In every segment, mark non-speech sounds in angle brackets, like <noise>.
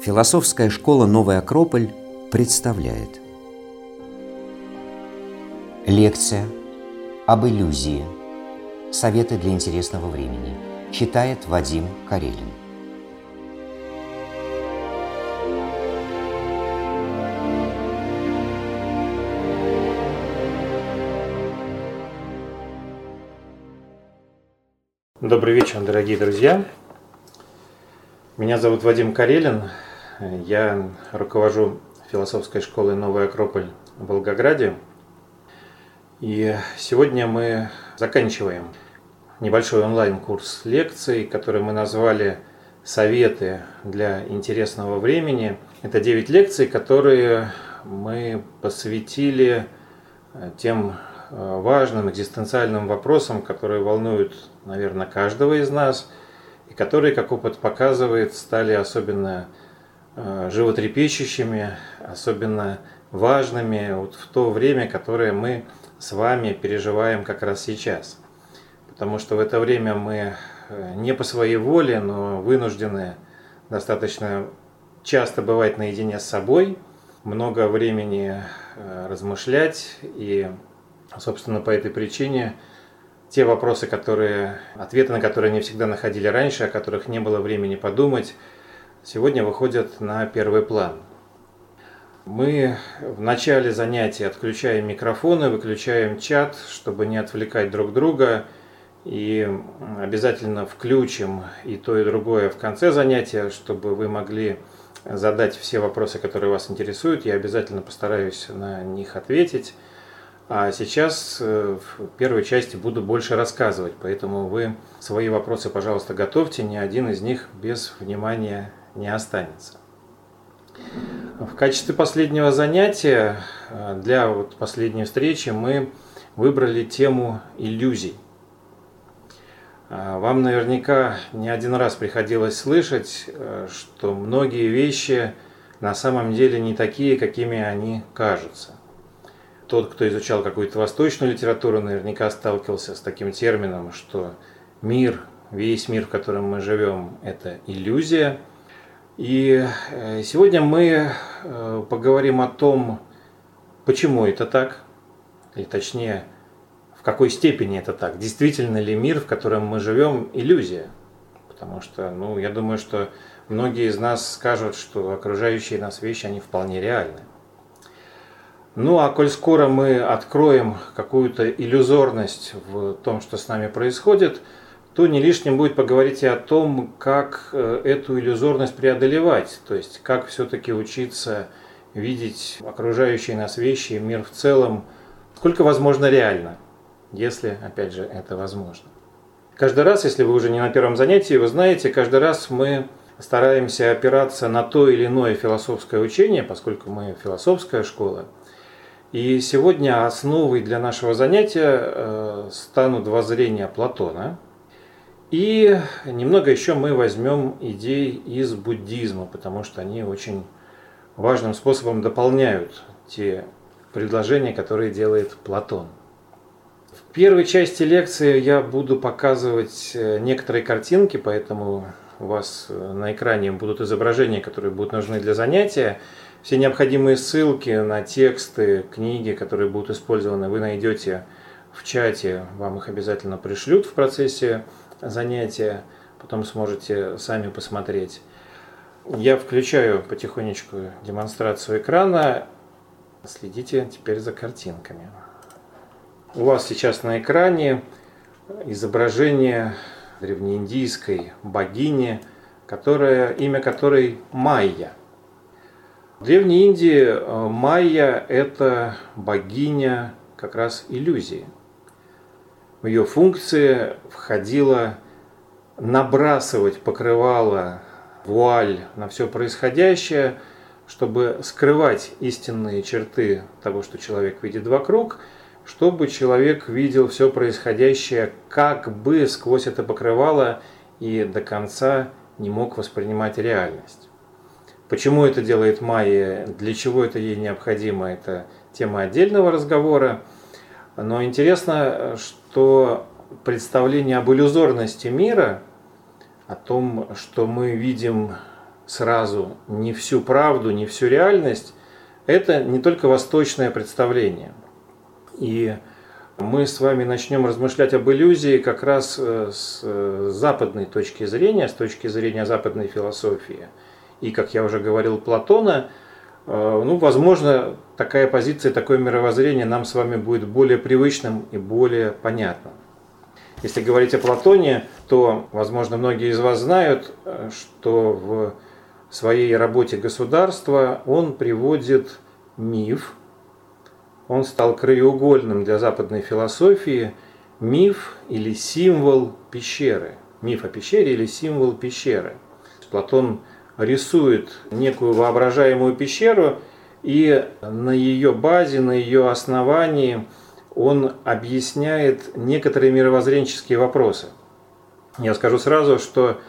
Философская школа «Новый Акрополь» представляет Лекция об иллюзии. Советы для интересного времени. Читает Вадим Карелин. Добрый вечер, дорогие друзья. Меня зовут Вадим Карелин. Я руковожу философской школой «Новый Акрополь» в Волгограде. И сегодня мы заканчиваем небольшой онлайн-курс лекций, который мы назвали «Советы для интересного времени». Это 9 лекций, которые мы посвятили тем Э, важным экзистенциальным вопросам, которые волнуют, наверное, каждого из нас, и которые, как опыт показывает, стали особенно э, животрепещущими, особенно важными вот в то время, которое мы с вами переживаем как раз сейчас. Потому что в это время мы э, не по своей воле, но вынуждены достаточно часто бывать наедине с собой, много времени размышлять и Собственно, по этой причине те вопросы, которые, ответы на которые не всегда находили раньше, о которых не было времени подумать, сегодня выходят на первый план. Мы в начале занятия отключаем микрофоны, выключаем чат, чтобы не отвлекать друг друга, и обязательно включим и то, и другое в конце занятия, чтобы вы могли задать все вопросы, которые вас интересуют. Я обязательно постараюсь на них ответить. А сейчас э, в первой части буду больше рассказывать, поэтому вы свои вопросы, пожалуйста, готовьте, ни один из них без внимания не останется. В качестве последнего занятия э, для вот последней встречи мы выбрали тему иллюзий. А, вам наверняка не один раз приходилось слышать, э, что многие вещи на самом деле не такие, какими они кажутся тот, кто изучал какую-то восточную литературу, наверняка сталкивался с таким термином, что мир, весь мир, в котором мы живем, это иллюзия. И э, сегодня мы э, поговорим о том, почему это так, или точнее, в какой степени это так. Действительно ли мир, в котором мы живем, иллюзия? Потому что, ну, я думаю, что многие из нас скажут, что окружающие нас вещи, они вполне реальны. Ну а коль скоро мы откроем какую-то иллюзорность в том, что с нами происходит, то не лишним будет поговорить и о том, как э, эту иллюзорность преодолевать, то есть как все-таки учиться видеть окружающие нас вещи мир в целом, сколько возможно реально, если, опять же, это возможно. Каждый раз, если вы уже не на первом занятии, вы знаете, каждый раз мы стараемся опираться на то или иное философское учение, поскольку мы философская школа – и сегодня основой для нашего занятия э, станут воззрения Платона. И немного еще мы возьмем идей из буддизма, потому что они очень важным способом дополняют те предложения, которые делает Платон. В первой части лекции я буду показывать э, некоторые картинки, поэтому у вас э, на экране будут изображения, которые будут нужны для занятия. Все необходимые ссылки на тексты, книги, которые будут использованы, вы найдете в чате. Вам их обязательно пришлют в процессе занятия. Потом сможете сами посмотреть. Я включаю потихонечку демонстрацию экрана. Следите теперь за картинками. У вас сейчас на экране изображение древнеиндийской богини, которая, имя которой Майя – Древней Индии э, Майя – это богиня как раз иллюзии. В ее функции входило набрасывать покрывало, вуаль на все происходящее, чтобы скрывать истинные черты того, что человек видит вокруг, чтобы человек видел все происходящее как бы сквозь это покрывало и до конца не мог воспринимать реальность. Почему это делает Майя, для чего это ей необходимо, это тема отдельного разговора. Но интересно, что представление об иллюзорности мира, о том, что мы видим сразу не всю правду, не всю реальность, это не только восточное представление. И мы с вами начнем размышлять об иллюзии как раз э, с э, западной точки зрения, с точки зрения западной философии. И, как я уже говорил, Платона, э, ну, возможно, такая позиция, такое мировоззрение нам с вами будет более привычным и более понятным. Если говорить о Платоне, то, возможно, многие из вас знают, что в своей работе «Государство» он приводит миф, он стал краеугольным для западной философии, миф или символ пещеры. Миф о пещере или символ пещеры. Платон рисует некую воображаемую пещеру, и на ее базе, на ее основании он объясняет некоторые мировоззренческие вопросы. Я скажу сразу, что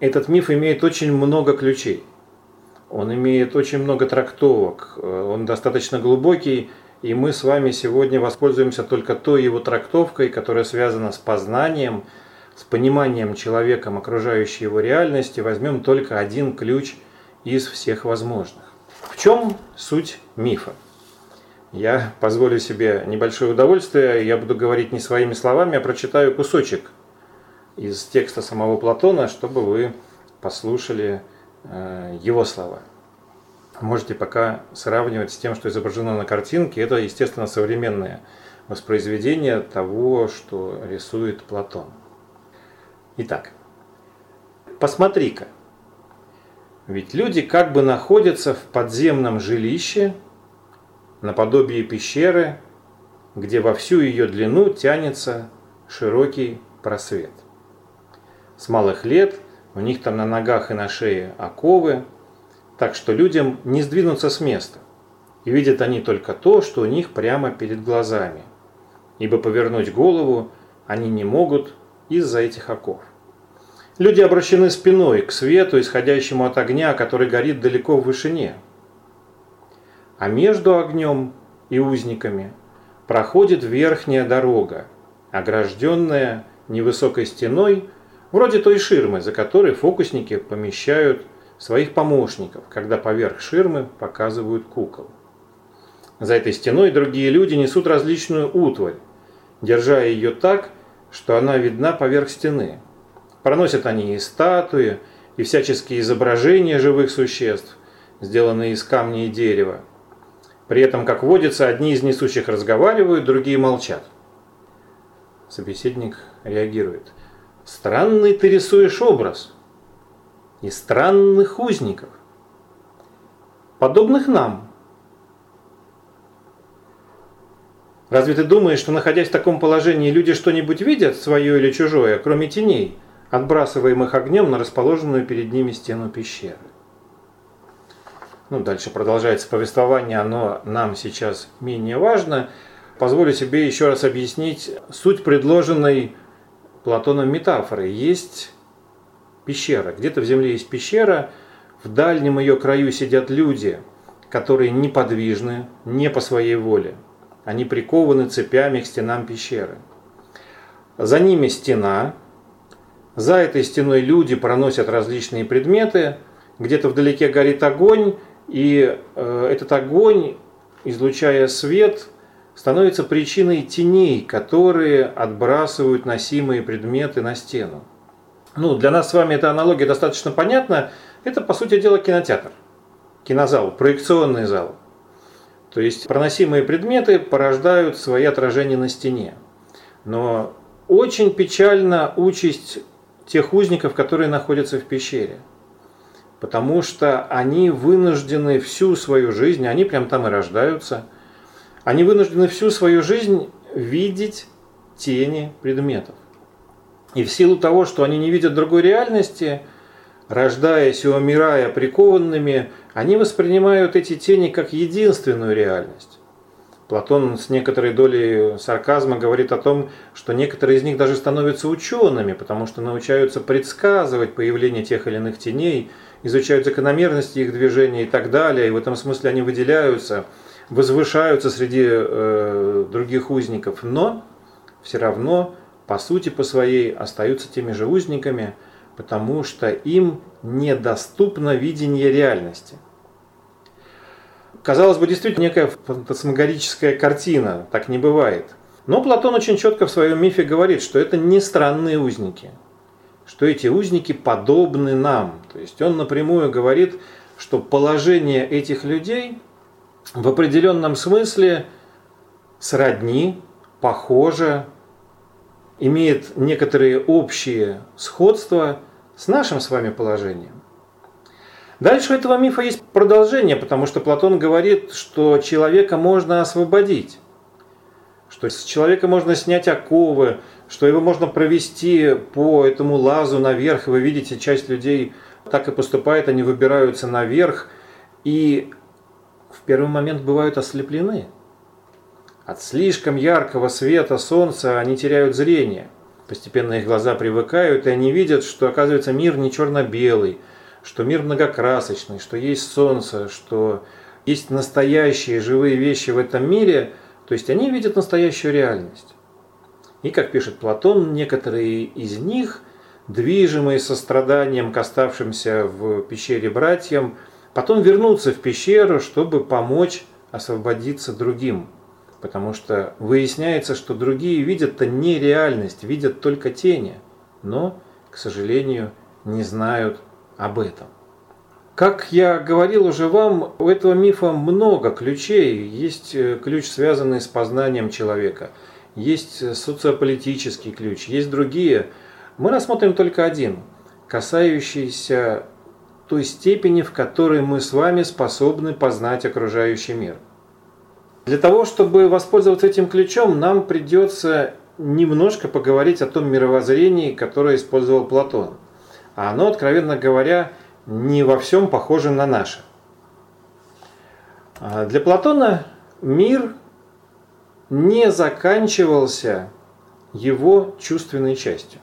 этот миф имеет очень много ключей. Он имеет очень много трактовок, он достаточно глубокий, и мы с вами сегодня воспользуемся только той его трактовкой, которая связана с познанием, с пониманием человеком окружающей его реальности. Возьмем только один ключ из всех возможных. В чем суть мифа? Я позволю себе небольшое удовольствие, я буду говорить не своими словами, а прочитаю кусочек из текста самого Платона, чтобы вы послушали э, его слова. Можете пока сравнивать с тем, что изображено на картинке. Это, естественно, современное воспроизведение того, что рисует Платон. Итак, посмотри-ка. Ведь люди как бы находятся в подземном жилище, наподобие пещеры, где во всю ее длину тянется широкий просвет. С малых лет у них там на ногах и на шее оковы, так что людям не сдвинуться с места. И видят они только то, что у них прямо перед глазами, ибо повернуть голову они не могут из-за этих оков. Люди обращены спиной к свету, исходящему от огня, который горит далеко в вышине. А между огнем и узниками проходит верхняя дорога, огражденная невысокой стеной, Вроде той ширмы, за которой фокусники помещают своих помощников, когда поверх ширмы показывают кукол. За этой стеной другие люди несут различную утварь, держа ее так, что она видна поверх стены. Проносят они и статуи, и всяческие изображения живых существ, сделанные из камня и дерева. При этом, как водится, одни из несущих разговаривают, другие молчат. Собеседник реагирует – Странный ты рисуешь образ. И странных узников. Подобных нам. Разве ты думаешь, что находясь в таком положении, люди что-нибудь видят, свое или чужое, кроме теней, отбрасываемых огнем на расположенную перед ними стену пещеры? Ну, дальше продолжается повествование, оно нам сейчас менее важно. Позволю себе еще раз объяснить суть предложенной Платоном метафоры. Есть пещера, где-то в земле есть пещера, в дальнем ее краю сидят люди, которые неподвижны, не по своей воле. Они прикованы цепями к стенам пещеры. За ними стена, за этой стеной люди проносят различные предметы, где-то вдалеке горит огонь, и э, этот огонь, излучая свет, становится причиной теней, которые отбрасывают носимые предметы на стену. Ну, для нас с вами эта аналогия достаточно понятна. Это, по сути дела, кинотеатр, кинозал, проекционный зал. То есть проносимые предметы порождают свои отражения на стене. Но очень печальна участь тех узников, которые находятся в пещере. Потому что они вынуждены всю свою жизнь, они прям там и рождаются – они вынуждены всю свою жизнь видеть тени предметов. И в силу того, что они не видят другой реальности, рождаясь и умирая прикованными, они воспринимают эти тени как единственную реальность. Платон с некоторой долей сарказма говорит о том, что некоторые из них даже становятся учеными, потому что научаются предсказывать появление тех или иных теней, изучают закономерности их движения и так далее, и в этом смысле они выделяются – возвышаются среди э, других узников, но все равно по сути по своей остаются теми же узниками, потому что им недоступно видение реальности. Казалось бы, действительно некая фантасмагорическая картина, так не бывает. Но Платон очень четко в своем мифе говорит, что это не странные узники, что эти узники подобны нам. То есть он напрямую говорит, что положение этих людей в определенном смысле сродни, похоже, имеет некоторые общие сходства с нашим с вами положением. Дальше у этого мифа есть продолжение, потому что Платон говорит, что человека можно освободить, что с человека можно снять оковы, что его можно провести по этому лазу наверх. Вы видите, часть людей так и поступает, они выбираются наверх и в первый момент бывают ослеплены. От слишком яркого света солнца они теряют зрение. Постепенно их глаза привыкают, и они видят, что, оказывается, мир не черно-белый, что мир многокрасочный, что есть солнце, что есть настоящие живые вещи в этом мире. То есть они видят настоящую реальность. И, как пишет Платон, некоторые из них, движимые состраданием к оставшимся в пещере братьям, потом вернутся в пещеру, чтобы помочь освободиться другим – потому что выясняется, что другие видят-то не реальность, видят только тени, но, к сожалению, не знают об этом. Как я говорил уже вам, у этого мифа много ключей. Есть э, ключ, связанный с познанием человека, есть социополитический ключ, есть другие. Мы рассмотрим только один, касающийся той степени, в которой мы с вами способны познать окружающий мир – для того, чтобы воспользоваться этим ключом, нам придется немножко поговорить о том мировоззрении, которое использовал Платон. А оно, откровенно говоря, не во всем похоже на наше. А для Платона мир не заканчивался его чувственной частью.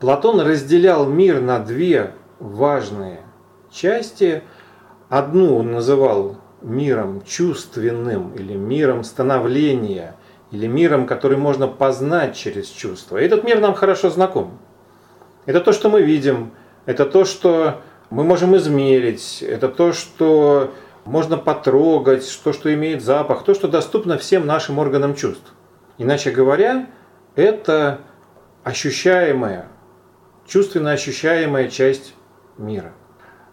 Платон разделял мир на две важные части. Одну он называл миром чувственным или миром становления, или миром, который можно познать через чувства. И этот мир нам хорошо знаком. Это то, что мы видим, это то, что мы можем измерить, это то, что можно потрогать, то, что имеет запах, то, что доступно всем нашим органам чувств. Иначе говоря, это ощущаемая, чувственно ощущаемая часть мира.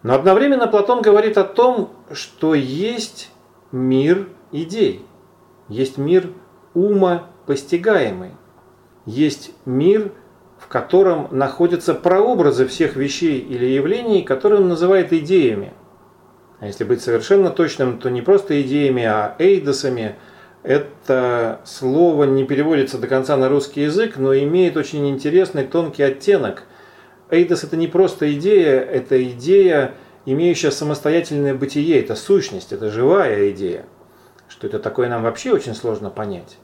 Но одновременно Платон говорит о том, что есть мир идей, есть мир ума постигаемый, есть мир, в котором находятся прообразы всех вещей или явлений, которые он называет идеями. А если быть совершенно точным, то не просто идеями, а эйдосами. Это слово не переводится до конца на русский язык, но имеет очень интересный тонкий оттенок – Эйдос это не просто идея, это идея, имеющая самостоятельное бытие, это сущность, это живая идея. Что это такое нам вообще очень сложно понять.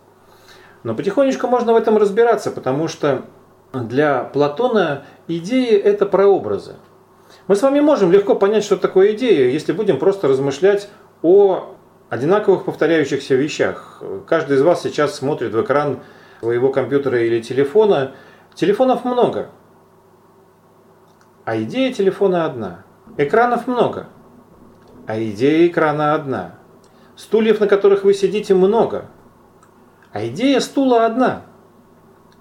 Но потихонечку можно в этом разбираться, потому что для Платона идеи это прообразы. Мы с вами можем легко понять, что такое идея, если будем просто размышлять о одинаковых повторяющихся вещах. Каждый из вас сейчас смотрит в экран своего компьютера или телефона. Телефонов много. А идея телефона одна. Экранов много. А идея экрана одна. Стульев, на которых вы сидите, много. А идея стула одна.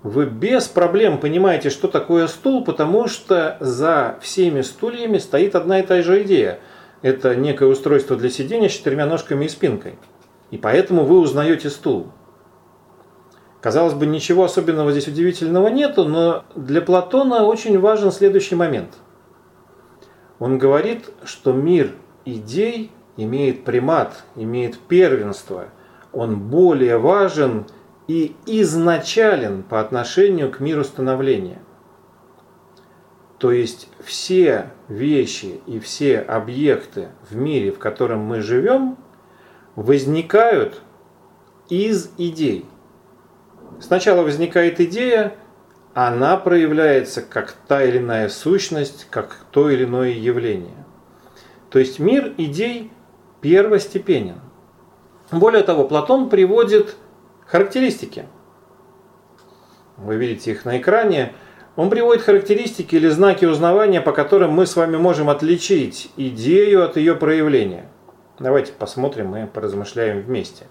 Вы без проблем понимаете, что такое стул, потому что за всеми стульями стоит одна и та же идея. Это некое устройство для сидения с четырьмя ножками и спинкой. И поэтому вы узнаете стул. Казалось бы, ничего особенного здесь удивительного нету, но для Платона очень важен следующий момент. Он говорит, что мир идей имеет примат, имеет первенство. Он более важен и изначален по отношению к миру становления. То есть все вещи и все объекты в мире, в котором мы живем, возникают из идей. Сначала возникает идея, она проявляется как та или иная сущность, как то или иное явление. То есть мир идей первостепенен. Более того, Платон приводит характеристики. вы видите их на экране, он приводит характеристики или знаки узнавания, по которым мы с вами можем отличить идею от ее проявления. Давайте посмотрим и поразмышляем вместе.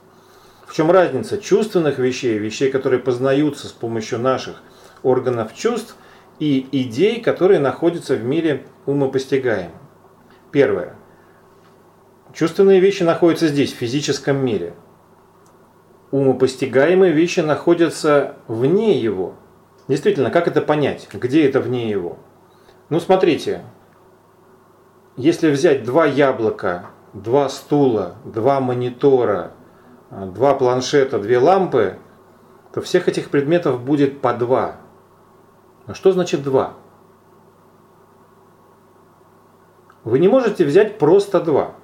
В чем разница чувственных вещей, вещей, которые познаются с помощью наших органов чувств, и идей, которые находятся в мире умопостигаемом? Первое. Чувственные вещи находятся здесь, в физическом мире. Умопостигаемые вещи находятся вне его. Действительно, как это понять? Где это вне его? Ну, смотрите, если взять два яблока, два стула, два монитора, два планшета, две лампы, то всех этих предметов будет по два. Но что значит два? Вы не можете взять просто два.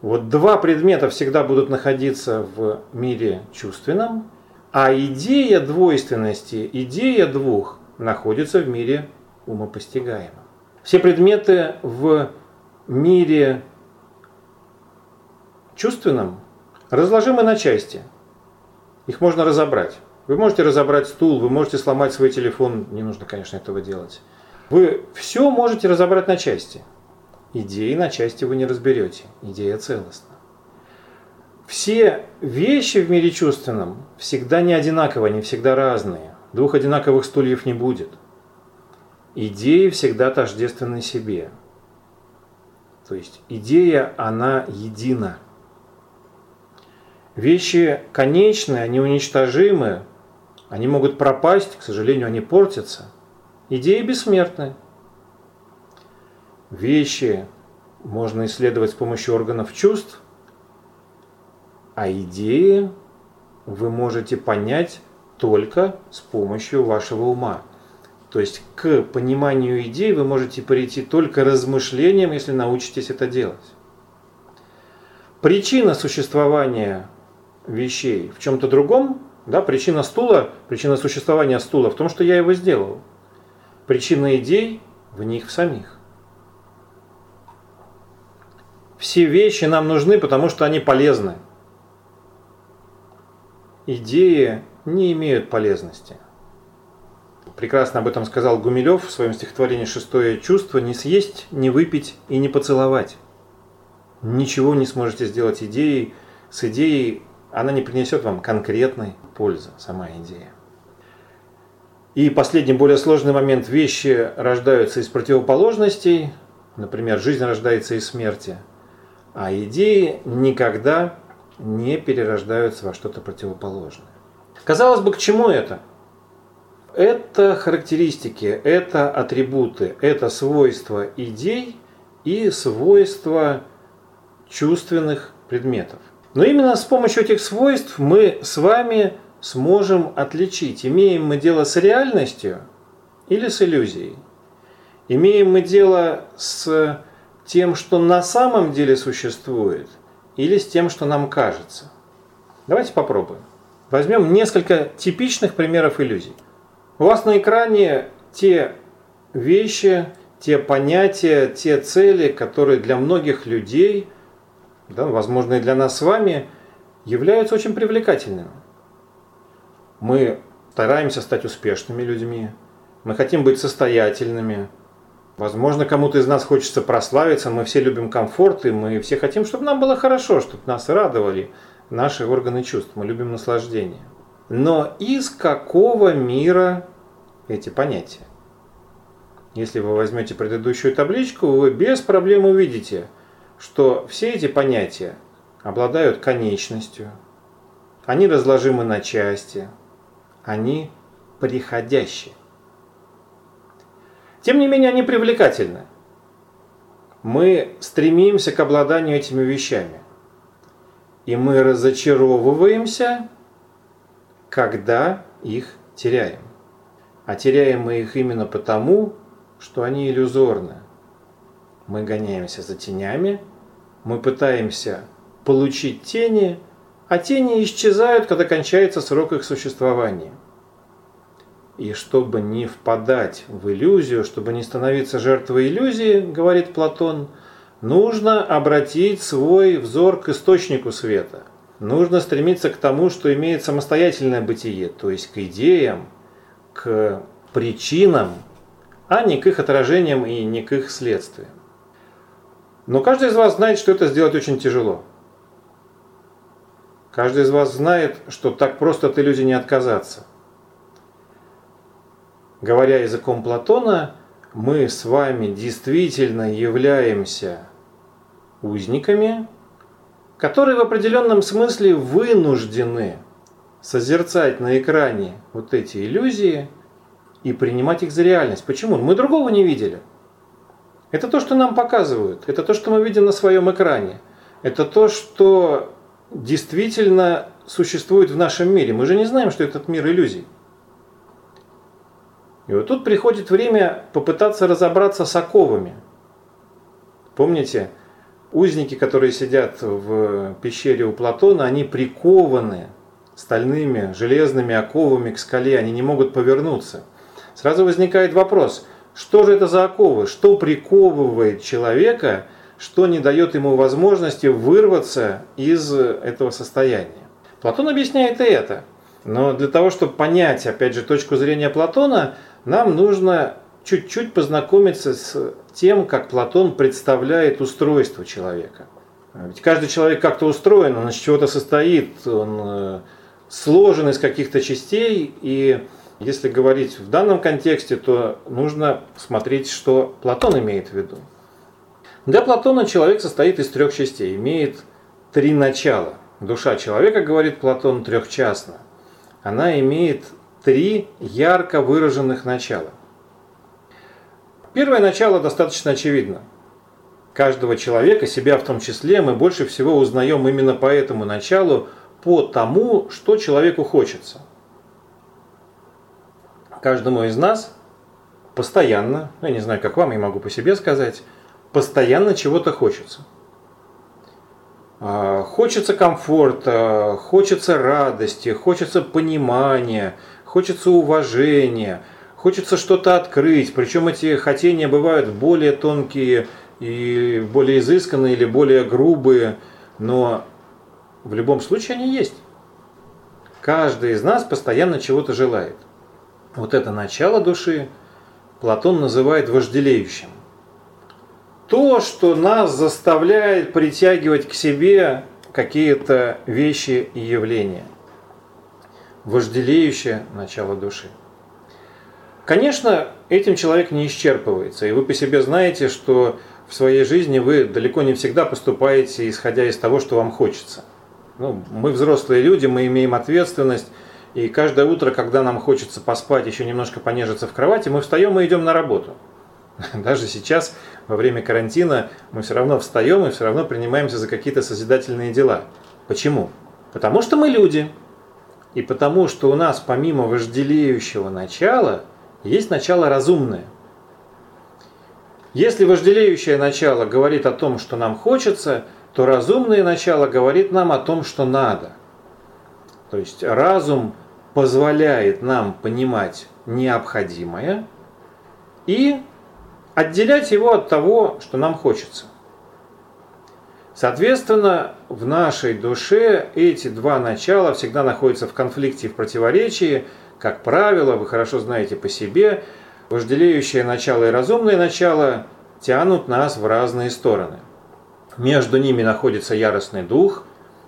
Вот два предмета всегда будут находиться в мире чувственном, а идея двойственности, идея двух находится в мире умопостигаемом. Все предметы в мире чувственном разложимы на части. Их можно разобрать. Вы можете разобрать стул, вы можете сломать свой телефон, не нужно, конечно, этого делать. Вы все можете разобрать на части. Идеи на части вы не разберете. Идея целостна. Все вещи в мире чувственном всегда не одинаковые, они всегда разные. Двух одинаковых стульев не будет. Идеи всегда тождественны себе. То есть идея, она едина. Вещи конечные, они уничтожимы, они могут пропасть, к сожалению, они портятся. Идеи бессмертны. Вещи можно исследовать с помощью органов чувств, а идеи вы можете понять только с помощью вашего ума. То есть к пониманию идей вы можете прийти только размышлением, если научитесь это делать. Причина существования вещей в чем-то другом, да, причина стула, причина существования стула в том, что я его сделал. Причина идей в них самих. Все вещи нам нужны, потому что они полезны. Идеи не имеют полезности. Прекрасно об этом сказал Гумилев в своем стихотворении «Шестое чувство» «Не съесть, не выпить и не поцеловать». Ничего не сможете сделать идеей. С идеей она не принесет вам конкретной пользы, сама идея. И последний, более сложный момент. Вещи рождаются из противоположностей. Например, жизнь рождается из смерти – а идеи никогда не перерождаются во что-то противоположное. Казалось бы, к чему это? Это характеристики, это атрибуты, это свойства идей и свойства чувственных предметов. Но именно с помощью этих свойств мы с вами сможем отличить, имеем мы дело с реальностью или с иллюзией. Имеем мы дело с тем, что на самом деле существует, или с тем, что нам кажется? Давайте попробуем. Возьмем несколько типичных примеров иллюзий. У вас на экране те вещи, те понятия, те цели, которые для многих людей, да, возможно и для нас с вами, являются очень привлекательными. Мы стараемся стать успешными людьми, мы хотим быть состоятельными, Возможно, кому-то из нас хочется прославиться, мы все любим комфорт, и мы все хотим, чтобы нам было хорошо, чтобы нас радовали наши органы чувств, мы любим наслаждение. Но из какого мира эти понятия? Если вы возьмете предыдущую табличку, вы без проблем увидите, что все эти понятия обладают конечностью, они разложимы на части, они приходящие. Тем не менее, они привлекательны. Мы стремимся к обладанию этими вещами. И мы разочаровываемся, когда их теряем. А теряем мы их именно потому, что они иллюзорны. Мы гоняемся за тенями, мы пытаемся получить тени, а тени исчезают, когда кончается срок их существования. И чтобы не впадать в иллюзию, чтобы не становиться жертвой иллюзии, говорит Платон, нужно обратить свой взор к источнику света. нужно стремиться к тому, что имеет самостоятельное бытие, то есть к идеям, к причинам, а не к их отражениям и не к их следствиям. Но каждый из вас знает, что это сделать очень тяжело. Каждый из вас знает, что так просто от иллюзий не отказаться. Говоря языком Платона, мы с вами действительно являемся узниками, которые в определенном смысле вынуждены созерцать на экране вот эти иллюзии и принимать их за реальность. Почему? Мы другого не видели. Это то, что нам показывают. Это то, что мы видим на своем экране. Это то, что действительно существует в нашем мире. Мы же не знаем, что этот мир иллюзий. И вот тут приходит время попытаться разобраться с оковами. Помните, узники, которые сидят в пещере у Платона, они прикованы стальными, железными оковами к скале, они не могут повернуться. Сразу возникает вопрос, что же это за оковы, что приковывает человека, что не дает ему возможности вырваться из этого состояния. Платон объясняет и это. Но для того, чтобы понять, опять же, точку зрения Платона, нам нужно чуть-чуть познакомиться с тем, как Платон представляет устройство человека. Ведь каждый человек как-то устроен, он из чего-то состоит, он э, сложен из каких-то частей, и если говорить в данном контексте, то нужно смотреть, что Платон имеет в виду. Для Платона человек состоит из трех частей, имеет три начала. Душа человека, говорит Платон, трехчастна. Она имеет три ярко выраженных начала. Первое начало достаточно очевидно. Каждого человека, себя в том числе, мы больше всего узнаем именно по этому началу, по тому, что человеку хочется. Каждому из нас постоянно, ну, я не знаю, как вам, я могу по себе сказать, постоянно чего-то хочется. А, хочется комфорта, хочется радости, хочется понимания – хочется уважения, хочется что-то открыть. Причем эти хотения бывают более тонкие и более изысканные или более грубые, но в любом случае они есть. Каждый из нас постоянно чего-то желает. Вот это начало души Платон называет вожделеющим. То, что нас заставляет притягивать к себе какие-то вещи и явления – вожделеющее начало души. Конечно, этим человек не исчерпывается, и вы по себе знаете, что в своей жизни вы далеко не всегда поступаете, исходя из того, что вам хочется. Ну, мы взрослые люди, мы имеем ответственность, и каждое утро, когда нам хочется поспать, еще немножко понежиться в кровати, мы встаем и идем на работу. <laughs> Даже сейчас, во время карантина, мы все равно встаем и все равно принимаемся за какие-то созидательные дела. Почему? Потому что мы люди, и потому, что у нас помимо вожделеющего начала есть начало разумное. Если вожделеющее начало говорит о том, что нам хочется, то разумное начало говорит нам о том, что надо. То есть разум позволяет нам понимать необходимое и отделять его от того, что нам хочется. Соответственно, в нашей душе эти два начала всегда находятся в конфликте и в противоречии. Как правило, вы хорошо знаете по себе, вожделеющее начало и разумное начало тянут нас в разные стороны. Между ними находится яростный дух,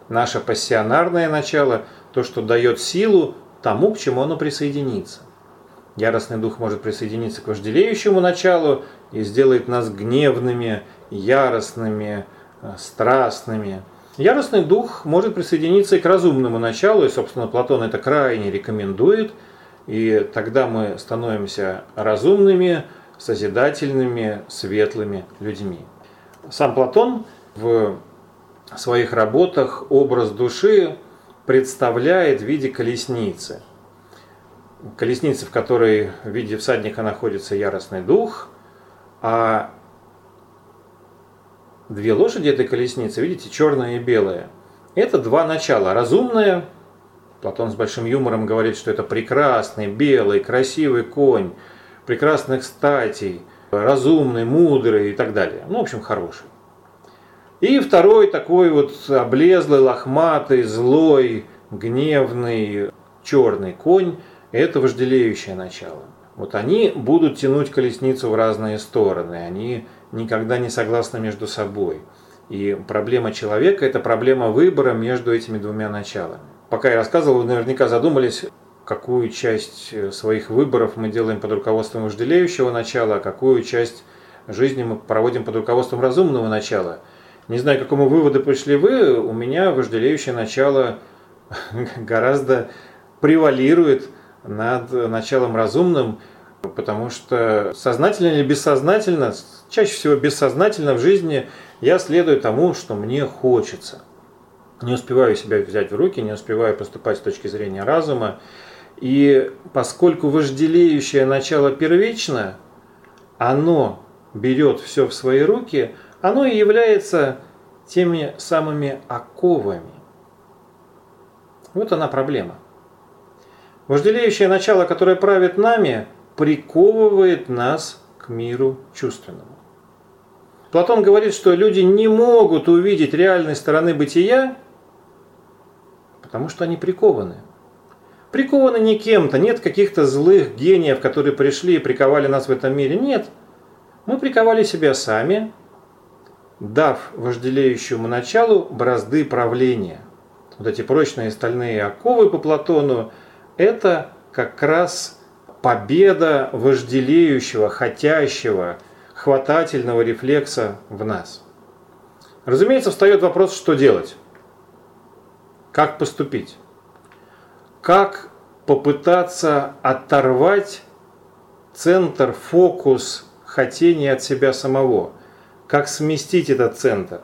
наше пассионарное начало, то, что дает силу тому, к чему оно присоединится. Яростный дух может присоединиться к вожделеющему началу и сделает нас гневными, яростными, Э, страстными. Яростный дух может присоединиться и к разумному началу, и, собственно, Платон это крайне рекомендует, и тогда мы становимся разумными, созидательными, светлыми людьми. Сам Платон в своих работах образ души представляет в виде колесницы. Колесница, в которой в виде всадника находится яростный дух, а две лошади этой колесницы, видите, черная и белая. Это два начала. Разумное, Платон с большим юмором говорит, что это прекрасный, белый, красивый конь, прекрасных статей, разумный, мудрый и так далее. Ну, в общем, хороший. И второй такой вот облезлый, лохматый, злой, гневный, черный конь – это вожделеющее начало. Вот они будут тянуть колесницу в разные стороны, они никогда не согласны между собой. И проблема человека – это проблема выбора между этими двумя началами. Пока я рассказывал, вы наверняка задумались, какую часть э, своих выборов мы делаем под руководством вожделеющего начала, а какую часть жизни мы проводим под руководством разумного начала. Не знаю, к какому выводу пришли вы, у меня вожделеющее начало <laughs> гораздо превалирует над началом разумным, потому что сознательно или бессознательно, чаще всего бессознательно в жизни я следую тому, что мне хочется. Не успеваю себя взять в руки, не успеваю поступать с точки зрения разума. И поскольку вожделеющее начало первично, оно берет все в свои руки, оно и является теми самыми оковами. Вот она проблема. Вожделеющее начало, которое правит нами, приковывает нас к миру чувственному. Платон говорит, что люди не могут увидеть реальной стороны бытия, потому что они прикованы. Прикованы не кем-то, нет каких-то злых гениев, которые пришли и приковали нас в этом мире. Нет. Мы приковали себя сами, дав вожделеющему началу бразды правления. Вот эти прочные стальные оковы по Платону – это как раз победа вожделеющего, хотящего, хватательного рефлекса в нас. Разумеется, встает вопрос, что делать. Как поступить? Как попытаться оторвать центр, фокус хотения от себя самого? Как сместить этот центр?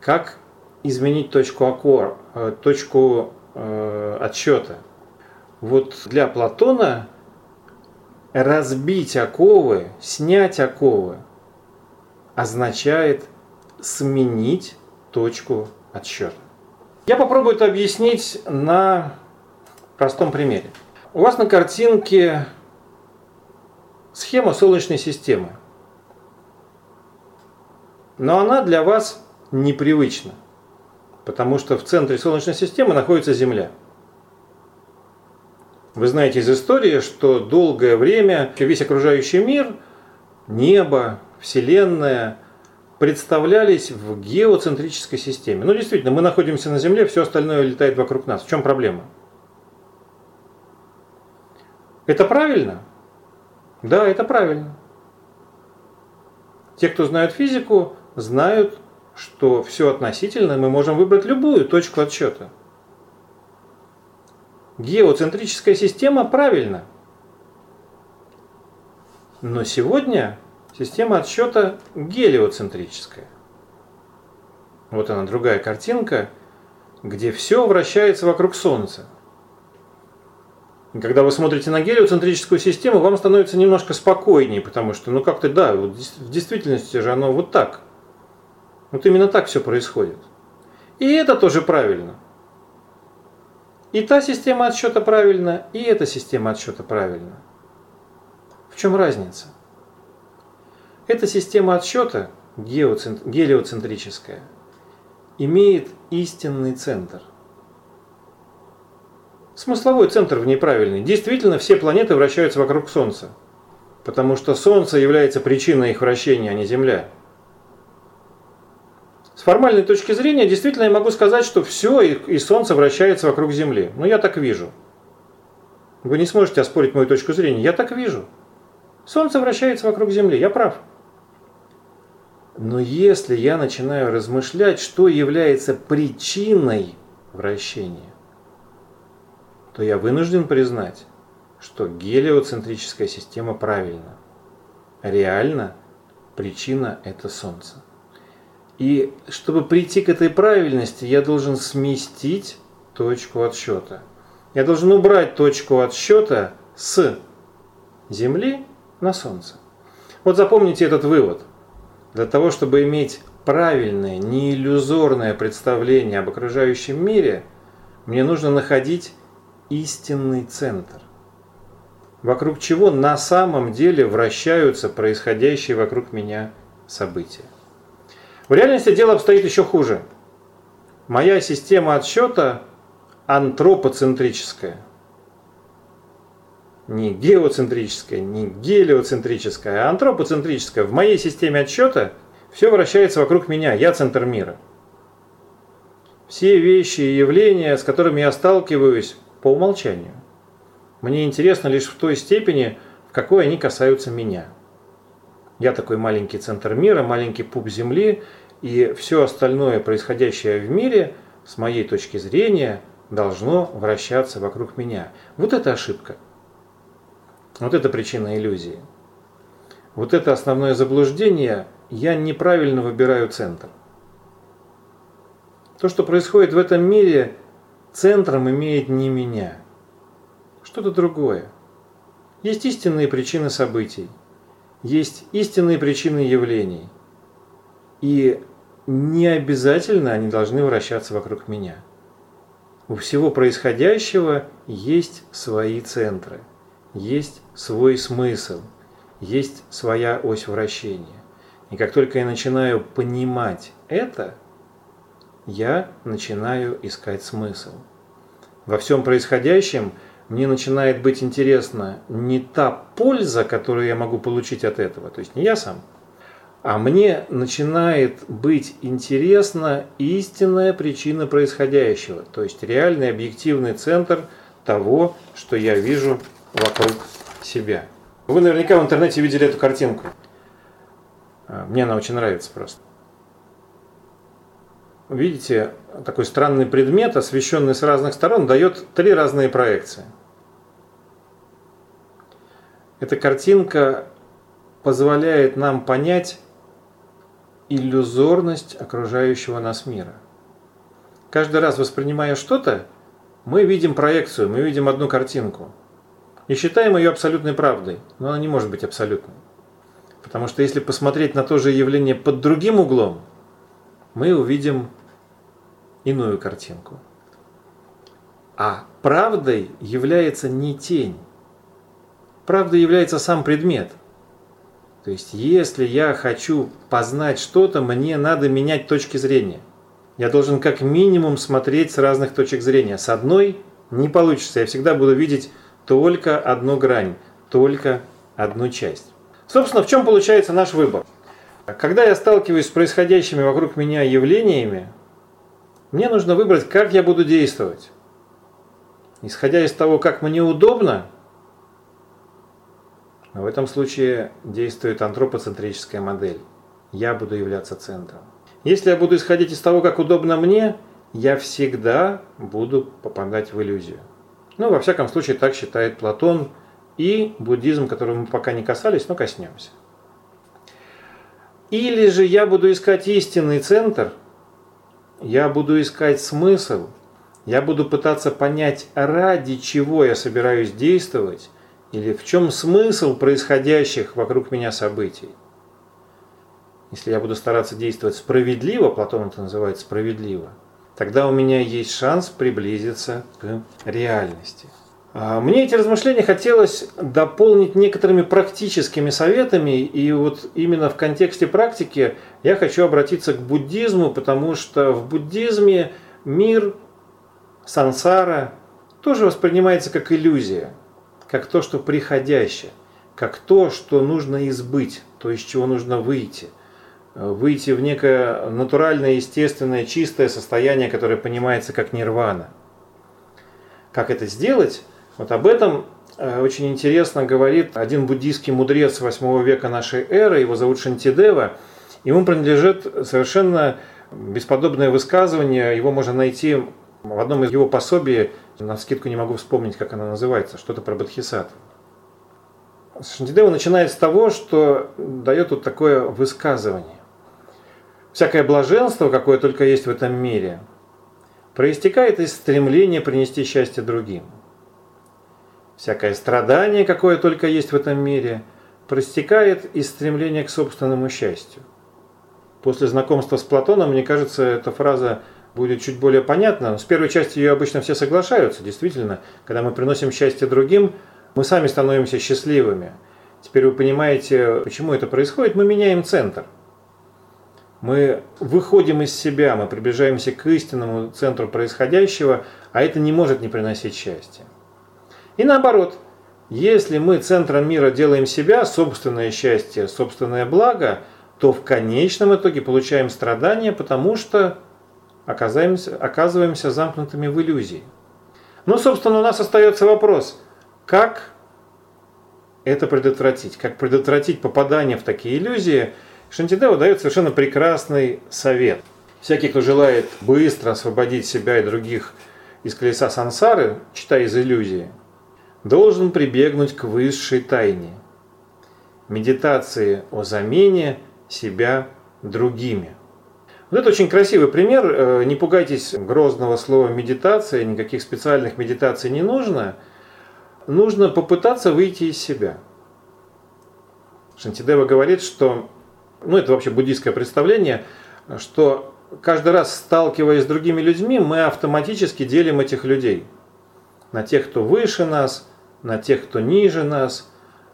Как изменить точку, окор, э, точку э, отсчета? Вот для Платона разбить оковы, снять оковы означает сменить точку отсчета. Я попробую это объяснить на простом примере. У вас на картинке схема Солнечной системы. Но она для вас непривычна, потому что в центре Солнечной системы находится Земля. Вы знаете из истории, что долгое время весь окружающий мир, небо, Вселенная – представлялись в геоцентрической системе. Ну, действительно, мы находимся на Земле, все остальное летает вокруг нас. В чем проблема? Это правильно? Да, это правильно. Те, кто знают физику, знают, что все относительно, мы можем выбрать любую точку отсчета. Геоцентрическая система правильно. Но сегодня Система отсчета гелиоцентрическая. Вот она, другая картинка, где все вращается вокруг Солнца. Когда вы смотрите на гелиоцентрическую систему, вам становится немножко спокойнее, потому что, ну как-то, да, в действительности же оно вот так. Вот именно так все происходит. И это тоже правильно. И та система отсчета правильна, и эта система отсчета правильна. В чем разница? Эта система отсчета, гелиоцентрическая, имеет истинный центр. Смысловой центр в ней правильный. Действительно, все планеты вращаются вокруг Солнца, потому что Солнце является причиной их вращения, а не Земля. С формальной точки зрения, действительно, я могу сказать, что все и Солнце вращается вокруг Земли. Но я так вижу. Вы не сможете оспорить мою точку зрения. Я так вижу. Солнце вращается вокруг Земли. Я прав. Но если я начинаю размышлять, что является причиной вращения, то я вынужден признать, что гелиоцентрическая система правильна. Реально причина – это Солнце. И чтобы прийти к этой правильности, я должен сместить точку отсчета. Я должен убрать точку отсчета с Земли на Солнце. Вот запомните этот вывод – для того, чтобы иметь правильное, не иллюзорное представление об окружающем мире, мне нужно находить истинный центр, вокруг чего на самом деле вращаются происходящие вокруг меня события. В реальности дело обстоит еще хуже. Моя система отсчета антропоцентрическая. Не геоцентрическая, не гелиоцентрическая, а антропоцентрическая. В моей системе отсчета все вращается вокруг меня, я центр мира. Все вещи и явления, с которыми я сталкиваюсь по умолчанию, мне интересно лишь в той степени, в какой они касаются меня. Я такой маленький центр мира, маленький пуп Земли, и все остальное, происходящее в мире, с моей точки зрения, должно вращаться вокруг меня. Вот это ошибка. Вот это причина иллюзии. Вот это основное заблуждение, я неправильно выбираю центр. То, что происходит в этом мире, центром имеет не меня, что-то другое. Есть истинные причины событий, есть истинные причины явлений. И не обязательно они должны вращаться вокруг меня. У всего происходящего есть свои центры, есть свой смысл, есть своя ось вращения. И как только я начинаю понимать это, я начинаю искать смысл. Во всем происходящем мне начинает быть интересна не та польза, которую я могу получить от этого, то есть не я сам, а мне начинает быть интересна истинная причина происходящего, то есть реальный объективный центр того, что я вижу вокруг себя. Вы наверняка в интернете видели эту картинку. А, мне она очень нравится просто. Видите, такой странный предмет, освещенный с разных сторон, дает три разные проекции. Эта картинка позволяет нам понять, иллюзорность окружающего нас мира. Каждый раз воспринимая что-то, мы видим проекцию, мы видим одну картинку. И считаем ее абсолютной правдой, но она не может быть абсолютной. Потому что если посмотреть на то же явление под другим углом, мы увидим иную картинку. А правдой является не тень. Правдой является сам предмет – то есть, если я хочу познать что-то, мне надо менять точки зрения. Я должен как минимум смотреть с разных точек зрения. С одной не получится. Я всегда буду видеть только одну грань, только одну часть. Собственно, в чем получается наш выбор? Когда я сталкиваюсь с происходящими вокруг меня явлениями, мне нужно выбрать, как я буду действовать. Исходя из того, как мне удобно, но в этом случае действует антропоцентрическая модель. Я буду являться центром. Если я буду исходить из того, как удобно мне, я всегда буду попадать в иллюзию. Ну, во всяком случае, так считает Платон и буддизм, которого мы пока не касались, но коснемся. Или же я буду искать истинный центр, я буду искать смысл, я буду пытаться понять, ради чего я собираюсь действовать, или в чем смысл происходящих вокруг меня событий? Если я буду стараться действовать справедливо, Платон это называет справедливо, тогда у меня есть шанс приблизиться к реальности. А, мне эти размышления хотелось дополнить некоторыми практическими советами, и вот именно в контексте практики я хочу обратиться к буддизму, потому что в буддизме мир, сансара тоже воспринимается как иллюзия – как то, что приходящее, как то, что нужно избыть, то, из чего нужно выйти. Выйти в некое натуральное, естественное, чистое состояние, которое понимается как нирвана. Как это сделать? Вот об этом э, очень интересно говорит один буддийский мудрец 8 века нашей эры, его зовут Шантидева. Ему принадлежит совершенно бесподобное высказывание, его можно найти в одном из его пособий на скидку не могу вспомнить, как она называется, что-то про Бадхисат. Шантидева начинает с того, что дает вот такое высказывание. Всякое блаженство, какое только есть в этом мире, проистекает из стремления принести счастье другим. Всякое страдание, какое только есть в этом мире, проистекает из стремления к собственному счастью. После знакомства с Платоном, мне кажется, эта фраза будет чуть более понятно. С первой частью ее обычно все соглашаются. Действительно, когда мы приносим счастье другим, мы сами становимся счастливыми. Теперь вы понимаете, почему это происходит. Мы меняем центр. Мы выходим из себя, мы приближаемся к истинному центру происходящего, а это не может не приносить счастья. И наоборот, если мы центром мира делаем себя, собственное счастье, собственное благо, то в конечном итоге получаем страдания, потому что оказываемся, оказываемся замкнутыми в иллюзии. Ну, собственно, у нас остается вопрос, как это предотвратить? Как предотвратить попадание в такие иллюзии? Шантидева дает совершенно прекрасный совет. Всякий, кто желает быстро освободить себя и других из колеса сансары, читая из иллюзии, должен прибегнуть к высшей тайне – медитации о замене себя другими. Вот это очень красивый пример. Э, не пугайтесь грозного слова медитация, никаких специальных медитаций не нужно. Нужно попытаться выйти из себя. Шантидева говорит, что, ну это вообще буддийское представление, что каждый раз сталкиваясь с другими людьми, мы автоматически делим этих людей на тех, кто выше нас, на тех, кто ниже нас,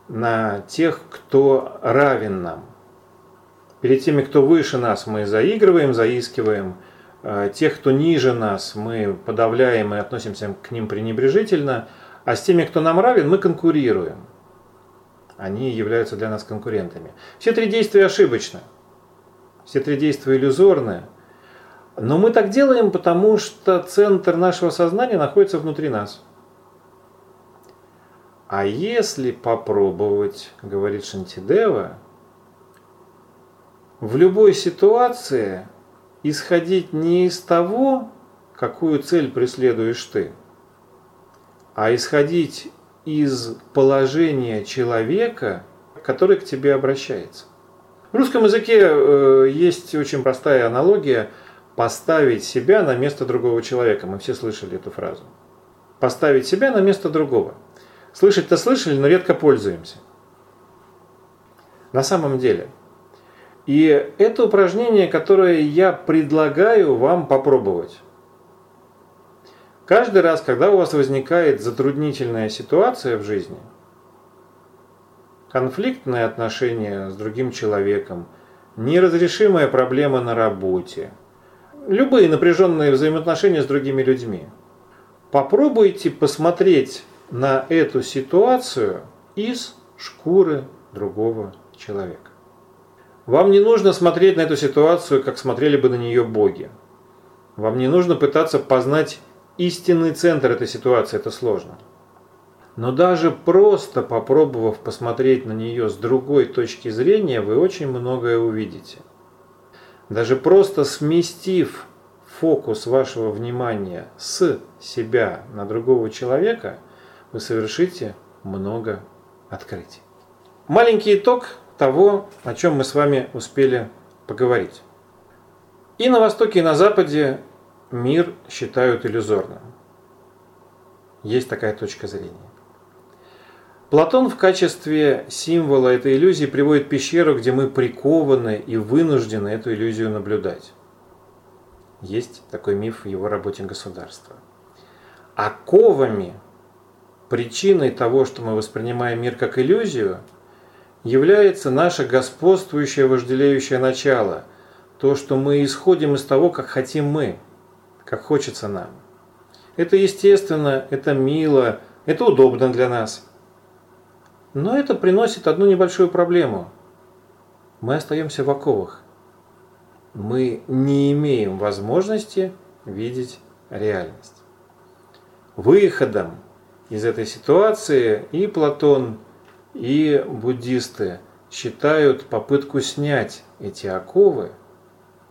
на тех, кто равен нам. Перед теми, кто выше нас, мы заигрываем, заискиваем. А тех, кто ниже нас, мы подавляем и относимся к ним пренебрежительно. А с теми, кто нам равен, мы конкурируем. Они являются для нас конкурентами. Все три действия ошибочны. Все три действия иллюзорны. Но мы так делаем, потому что центр нашего сознания находится внутри нас. А если попробовать, говорит Шантидева, в любой ситуации исходить не из того, какую цель преследуешь ты, а исходить из положения человека, который к тебе обращается. В русском языке э, есть очень простая аналогия поставить себя на место другого человека. Мы все слышали эту фразу. Поставить себя на место другого. Слышать-то слышали, но редко пользуемся. На самом деле – и это упражнение, которое я предлагаю вам попробовать. Каждый раз, когда у вас возникает затруднительная ситуация в жизни, конфликтное отношение с другим человеком, неразрешимая проблема на работе, любые напряженные взаимоотношения с другими людьми, попробуйте посмотреть на эту ситуацию из шкуры другого человека. Вам не нужно смотреть на эту ситуацию, как смотрели бы на нее боги. Вам не нужно пытаться познать истинный центр этой ситуации, это сложно. Но даже просто попробовав посмотреть на нее с другой точки зрения, вы очень многое увидите. Даже просто сместив фокус вашего внимания с себя на другого человека, вы совершите много открытий. Маленький итог того, о чем мы с вами успели поговорить. И на Востоке, и на Западе мир считают иллюзорным. Есть такая точка зрения. Платон в качестве символа этой иллюзии приводит пещеру, где мы прикованы и вынуждены эту иллюзию наблюдать. Есть такой миф в его работе «Государство». А причиной того, что мы воспринимаем мир как иллюзию – является наше господствующее вожделеющее начало, то, что мы исходим из того, как хотим мы, как хочется нам. Это естественно, это мило, это удобно для нас. Но это приносит одну небольшую проблему. Мы остаемся в оковах. Мы не имеем возможности видеть реальность. Выходом из этой ситуации и Платон – и буддисты считают попытку снять эти оковы,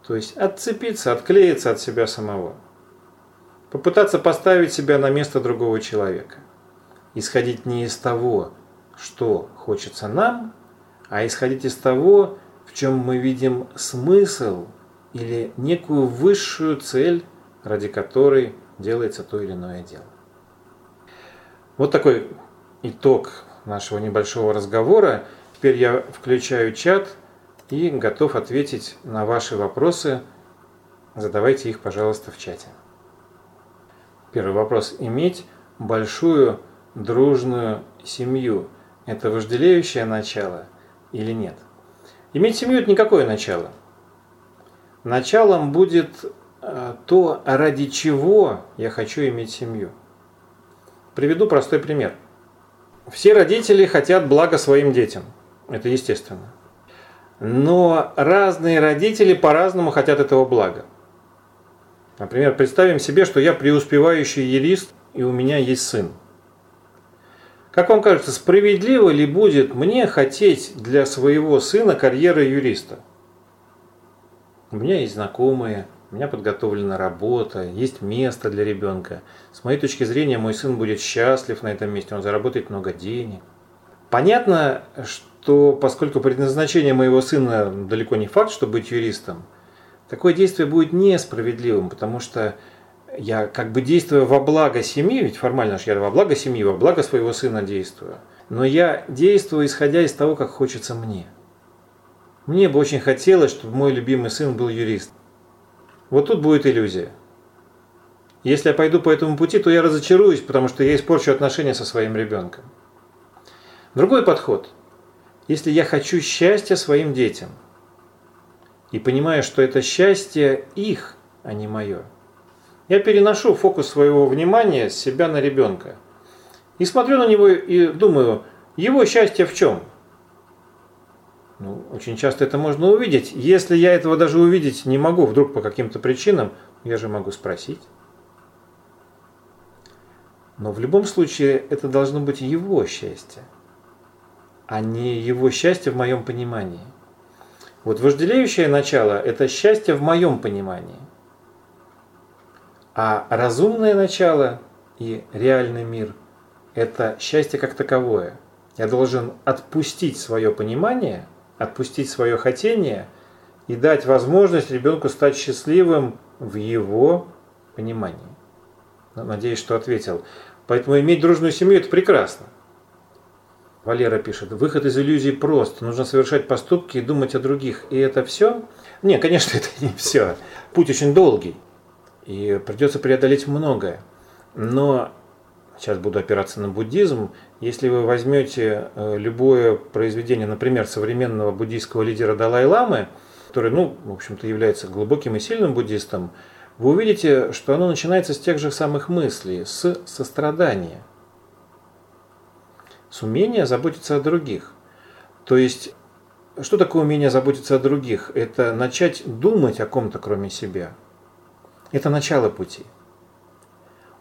то есть отцепиться, отклеиться от себя самого, попытаться поставить себя на место другого человека, исходить не из того, что хочется нам, а исходить из того, в чем мы видим смысл или некую высшую цель, ради которой делается то или иное дело. Вот такой итог нашего небольшого разговора. Теперь я включаю чат и готов ответить на ваши вопросы. Задавайте их, пожалуйста, в чате. Первый вопрос. Иметь большую дружную семью – это вожделеющее начало или нет? Иметь семью – это никакое начало. началом будет э, то, ради чего я хочу иметь семью. Приведу простой пример. Все родители хотят блага своим детям. Это естественно. Но разные родители по-разному хотят этого блага. Например, представим себе, что я преуспевающий юрист, и у меня есть сын. Как вам кажется, справедливо ли будет мне хотеть для своего сына карьеры юриста? У меня есть знакомые, у меня подготовлена работа, есть место для ребенка. С моей точки зрения, мой сын будет счастлив на этом месте, он заработает много денег. Понятно, что поскольку предназначение моего сына далеко не факт, чтобы быть юристом, такое действие будет несправедливым, потому что я как бы действую во благо семьи, ведь формально же я во благо семьи, во благо своего сына действую, но я действую исходя из того, как хочется мне. Мне бы очень хотелось, чтобы мой любимый сын был юрист. Вот тут будет иллюзия. Если я пойду по этому пути, то я разочаруюсь, потому что я испорчу отношения со своим ребенком. Другой подход. Если я хочу счастья своим детям и понимаю, что это счастье их, а не мое, я переношу фокус своего внимания с себя на ребенка. И смотрю на него и думаю, его счастье в чем? Ну, очень часто это можно увидеть. Если я этого даже увидеть не могу, вдруг по каким-то причинам, я же могу спросить. Но в любом случае это должно быть его счастье, а не его счастье в моем понимании. Вот вожделеющее начало – это счастье в моем понимании. А разумное начало и реальный мир – это счастье как таковое. Я должен отпустить свое понимание – отпустить свое хотение и дать возможность ребенку стать счастливым в его понимании. Надеюсь, что ответил. Поэтому иметь дружную семью – это прекрасно. Валера пишет, выход из иллюзий прост. Нужно совершать поступки и думать о других. И это все? Не, конечно, <laughs> это не все. Путь очень долгий. И придется преодолеть многое. Но сейчас буду опираться на буддизм, если вы возьмете э, любое произведение, например, современного буддийского лидера Далай-ламы, который, ну, в общем-то, является глубоким и сильным буддистом, вы увидите, что оно начинается с тех же самых мыслей, с сострадания, с умения заботиться о других. То есть, что такое умение заботиться о других? Это начать думать о ком-то, кроме себя. Это начало пути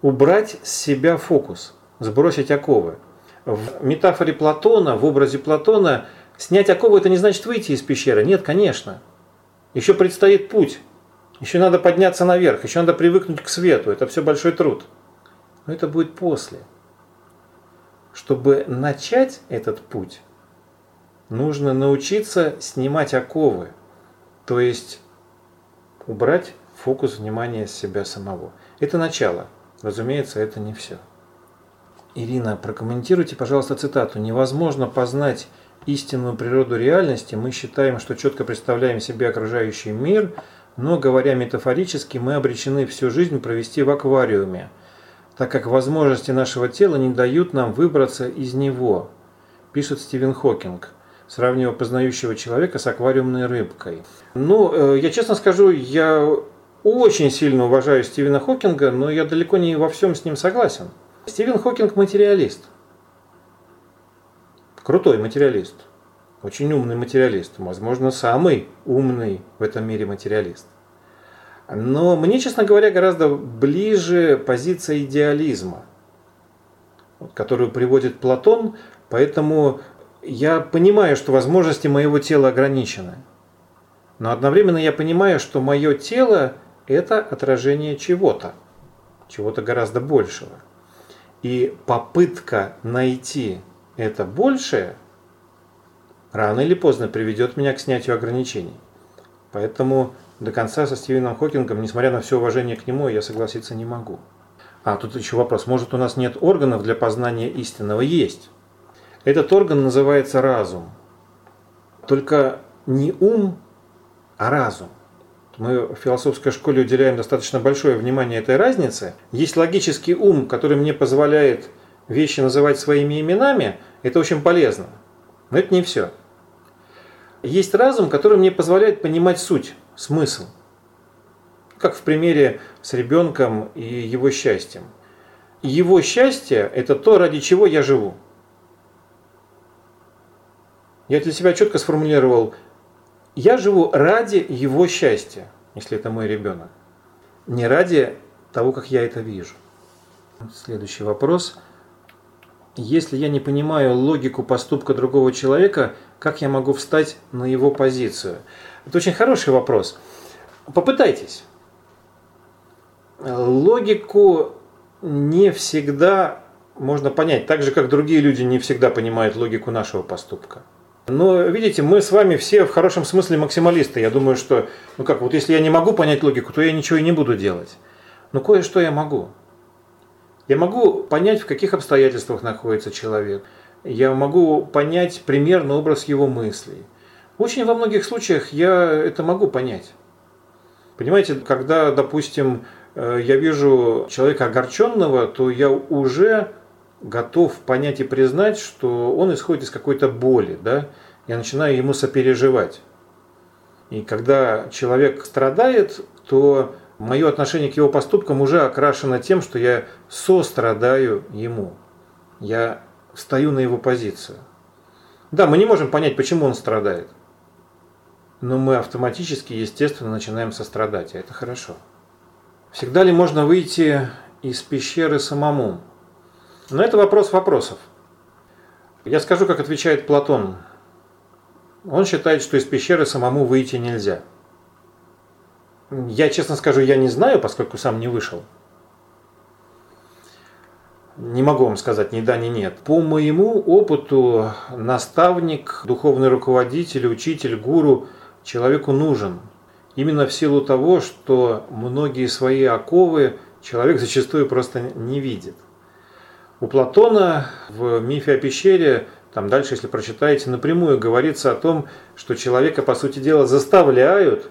убрать с себя фокус, сбросить оковы. В метафоре Платона, в образе Платона, снять оковы это не значит выйти из пещеры. Нет, конечно. Еще предстоит путь. Еще надо подняться наверх, еще надо привыкнуть к свету. Это все большой труд. Но это будет после. Чтобы начать этот путь, нужно научиться снимать оковы. То есть убрать фокус внимания с себя самого. Это начало. Разумеется, это не все. Ирина, прокомментируйте, пожалуйста, цитату. «Невозможно познать истинную природу реальности. Мы считаем, что четко представляем себе окружающий мир, но, говоря метафорически, мы обречены всю жизнь провести в аквариуме, так как возможности нашего тела не дают нам выбраться из него», пишет Стивен Хокинг, сравнивая познающего человека с аквариумной рыбкой. Ну, э, я честно скажу, я очень сильно уважаю Стивена Хокинга, но я далеко не во всем с ним согласен. Стивен Хокинг материалист. Крутой материалист. Очень умный материалист. Возможно, самый умный в этом мире материалист. Но мне, честно говоря, гораздо ближе позиция идеализма, которую приводит Платон, поэтому я понимаю, что возможности моего тела ограничены. Но одновременно я понимаю, что мое тело это отражение чего-то, чего-то гораздо большего. И попытка найти это большее рано или поздно приведет меня к снятию ограничений. Поэтому до конца со Стивеном Хокингом, несмотря на все уважение к нему, я согласиться не могу. А тут еще вопрос, может у нас нет органов для познания истинного? Есть. Этот орган называется разум. Только не ум, а разум мы в философской школе уделяем достаточно большое внимание этой разнице. Есть логический ум, который мне позволяет вещи называть своими именами, это очень полезно. Но это не все. Есть разум, который мне позволяет понимать суть, смысл. Как в примере с ребенком и его счастьем. Его счастье – это то, ради чего я живу. Я для себя четко сформулировал, я живу ради его счастья, если это мой ребенок. Не ради того, как я это вижу. Следующий вопрос. Если я не понимаю логику поступка другого человека, как я могу встать на его позицию? Это очень хороший вопрос. Попытайтесь. Логику не всегда можно понять, так же, как другие люди не всегда понимают логику нашего поступка. Но видите, мы с вами все в хорошем смысле максималисты. Я думаю, что, ну как, вот если я не могу понять логику, то я ничего и не буду делать. Но кое-что я могу. Я могу понять, в каких обстоятельствах находится человек. Я могу понять примерно образ его мыслей. Очень во многих случаях я это могу понять. Понимаете, когда, допустим, э, я вижу человека огорченного, то я уже готов понять и признать, что он исходит из какой-то боли. Да? Я начинаю ему сопереживать. И когда человек страдает, то мое отношение к его поступкам уже окрашено тем, что я сострадаю ему. Я встаю на его позицию. Да, мы не можем понять, почему он страдает. Но мы автоматически, естественно, начинаем сострадать, а это хорошо. Всегда ли можно выйти из пещеры самому? Но это вопрос вопросов. Я скажу, как отвечает Платон. Он считает, что из пещеры самому выйти нельзя. Я, честно скажу, я не знаю, поскольку сам не вышел. Не могу вам сказать ни да, ни нет. По моему опыту, наставник, духовный руководитель, учитель, гуру человеку нужен. Именно в силу того, что многие свои оковы человек зачастую просто не видит. У Платона в мифе о пещере, там дальше, если прочитаете, напрямую говорится о том, что человека, по сути дела, заставляют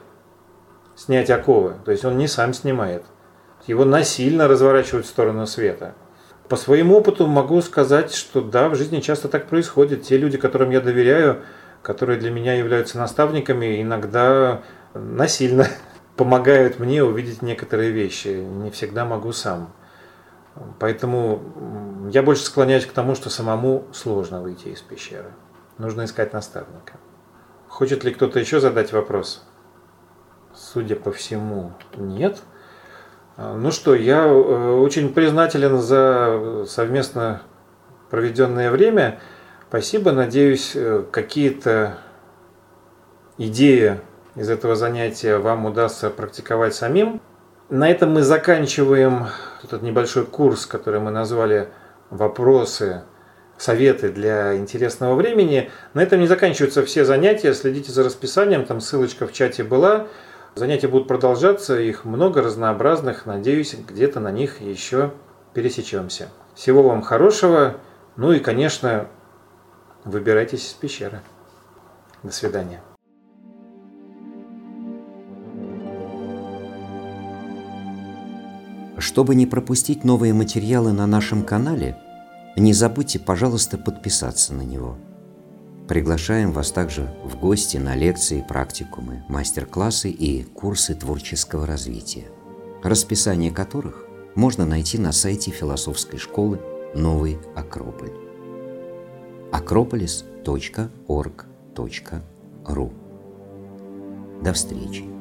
снять оковы. То есть он не сам снимает. Его насильно разворачивают в сторону света. По своему опыту могу сказать, что да, в жизни часто так происходит. Те люди, которым я доверяю, которые для меня являются наставниками, иногда насильно <laughs> помогают мне увидеть некоторые вещи. Не всегда могу сам. Поэтому я больше склоняюсь к тому, что самому сложно выйти из пещеры. Нужно искать наставника. Хочет ли кто-то еще задать вопрос? Судя по всему, нет. Ну что, я э, очень признателен за совместно проведенное время. Спасибо. Надеюсь, э, какие-то идеи из этого занятия вам удастся практиковать самим. На этом мы заканчиваем этот небольшой курс, который мы назвали «Вопросы, советы для интересного времени». На этом не заканчиваются все занятия. Следите за расписанием, там ссылочка в чате была. Занятия будут продолжаться, их много разнообразных. Надеюсь, где-то на них еще пересечемся. Всего вам хорошего. Ну и, конечно, выбирайтесь из пещеры. До свидания. Чтобы не пропустить новые материалы на нашем канале, не забудьте, пожалуйста, подписаться на него. Приглашаем вас также в гости на лекции, практикумы, мастер-классы и курсы творческого развития, расписание которых можно найти на сайте философской школы «Новый Акрополь» акрополис.орг.ру До встречи!